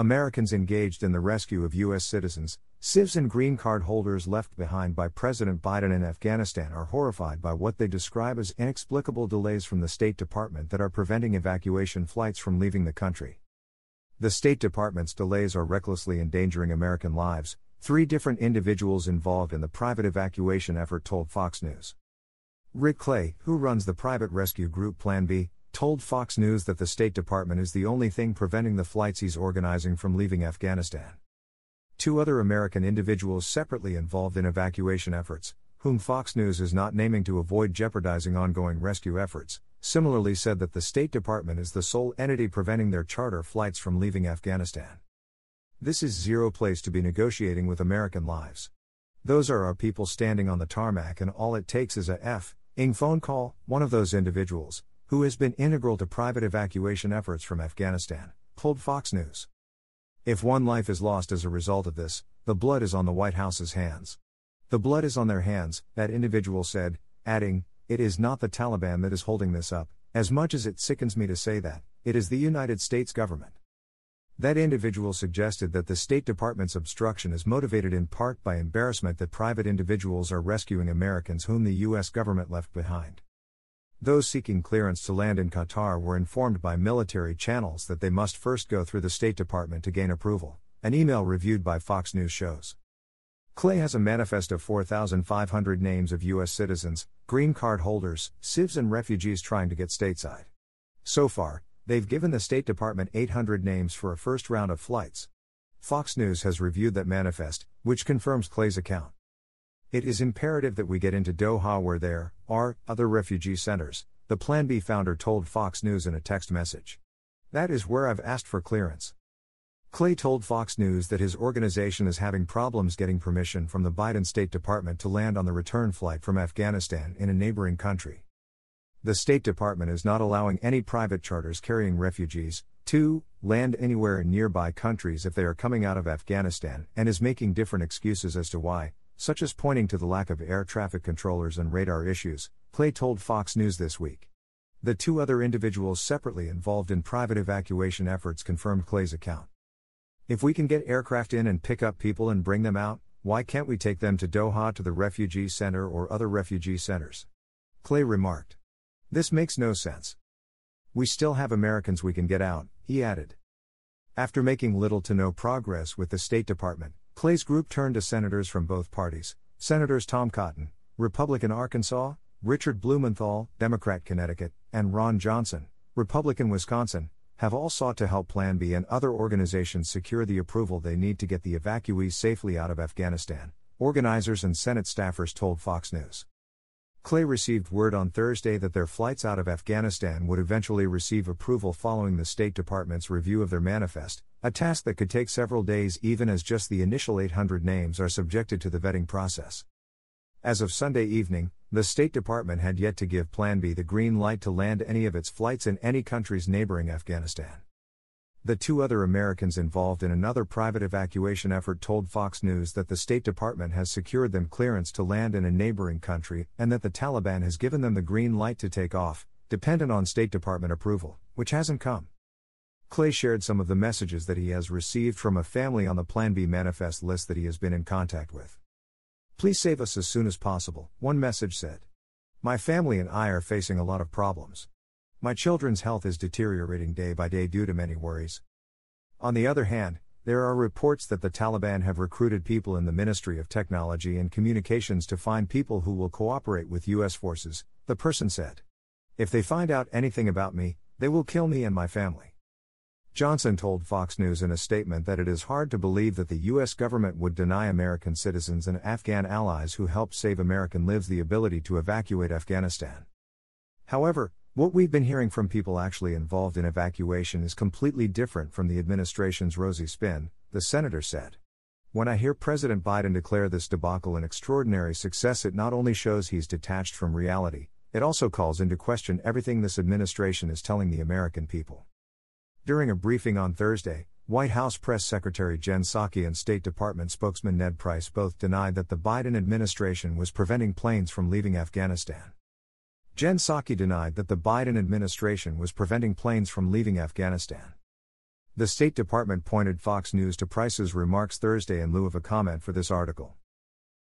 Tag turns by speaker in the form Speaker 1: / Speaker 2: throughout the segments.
Speaker 1: Americans engaged in the rescue of U.S. citizens, SIVs, and green card holders left behind by President Biden in Afghanistan are horrified by what they describe as inexplicable delays from the State Department that are preventing evacuation flights from leaving the country. The State Department's delays are recklessly endangering American lives, three different individuals involved in the private evacuation effort told Fox News. Rick Clay, who runs the private rescue group Plan B, told Fox News that the State Department is the only thing preventing the flights he's organizing from leaving Afghanistan. Two other American individuals separately involved in evacuation efforts, whom Fox News is not naming to avoid jeopardizing ongoing rescue efforts, similarly said that the State Department is the sole entity preventing their charter flights from leaving Afghanistan. This is zero place to be negotiating with American lives. Those are our people standing on the tarmac, and all it takes is a F ing phone call, one of those individuals, who has been integral to private evacuation efforts from Afghanistan, told Fox News. If one life is lost as a result of this, the blood is on the White House's hands. The blood is on their hands, that individual said, adding, It is not the Taliban that is holding this up, as much as it sickens me to say that, it is the United States government. That individual suggested that the State Department's obstruction is motivated in part by embarrassment that private individuals are rescuing Americans whom the U.S. government left behind. Those seeking clearance to land in Qatar were informed by military channels that they must first go through the State Department to gain approval, an email reviewed by Fox News shows. Clay has a manifest of 4,500 names of U.S. citizens, green card holders, SIVs, and refugees trying to get stateside. So far, they've given the State Department 800 names for a first round of flights. Fox News has reviewed that manifest, which confirms Clay's account. It is imperative that we get into Doha where there are other refugee centers, the Plan B founder told Fox News in a text message. That is where I've asked for clearance. Clay told Fox News that his organization is having problems getting permission from the Biden State Department to land on the return flight from Afghanistan in a neighboring country. The State Department is not allowing any private charters carrying refugees to land anywhere in nearby countries if they are coming out of Afghanistan and is making different excuses as to why, such as pointing to the lack of air traffic controllers and radar issues, Clay told Fox News this week. The two other individuals separately involved in private evacuation efforts confirmed Clay's account. If we can get aircraft in and pick up people and bring them out, why can't we take them to Doha to the refugee center or other refugee centers? Clay remarked. This makes no sense. We still have Americans we can get out, he added. After making little to no progress with the State Department, Clay's group turned to senators from both parties Senators Tom Cotton, Republican Arkansas, Richard Blumenthal, Democrat Connecticut, and Ron Johnson, Republican Wisconsin, have all sought to help Plan B and other organizations secure the approval they need to get the evacuees safely out of Afghanistan, organizers and Senate staffers told Fox News. Clay received word on Thursday that their flights out of Afghanistan would eventually receive approval following the State Department's review of their manifest, a task that could take several days even as just the initial 800 names are subjected to the vetting process. As of Sunday evening, the State Department had yet to give Plan B the green light to land any of its flights in any countries neighboring Afghanistan. The two other Americans involved in another private evacuation effort told Fox News that the State Department has secured them clearance to land in a neighboring country and that the Taliban has given them the green light to take off, dependent on State Department approval, which hasn't come. Clay shared some of the messages that he has received from a family on the Plan B manifest list that he has been in contact with. Please save us as soon as possible, one message said. My family and I are facing a lot of problems. My children's health is deteriorating day by day due to many worries. On the other hand, there are reports that the Taliban have recruited people in the Ministry of Technology and Communications to find people who will cooperate with U.S. forces, the person said. If they find out anything about me, they will kill me and my family. Johnson told Fox News in a statement that it is hard to believe that the U.S. government would deny American citizens and Afghan allies who helped save American lives the ability to evacuate Afghanistan. However, what we've been hearing from people actually involved in evacuation is completely different from the administration's rosy spin, the senator said. When I hear President Biden declare this debacle an extraordinary success, it not only shows he's detached from reality, it also calls into question everything this administration is telling the American people. During a briefing on Thursday, White House Press Secretary Jen Psaki and State Department spokesman Ned Price both denied that the Biden administration was preventing planes from leaving Afghanistan. Jen Psaki denied that the Biden administration was preventing planes from leaving Afghanistan. The State Department pointed Fox News to Price's remarks Thursday in lieu of a comment for this article.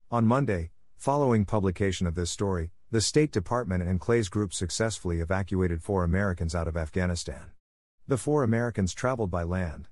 Speaker 1: On Monday, following publication of this story, the State Department and Clay's group successfully evacuated four Americans out of Afghanistan. The four Americans traveled by land.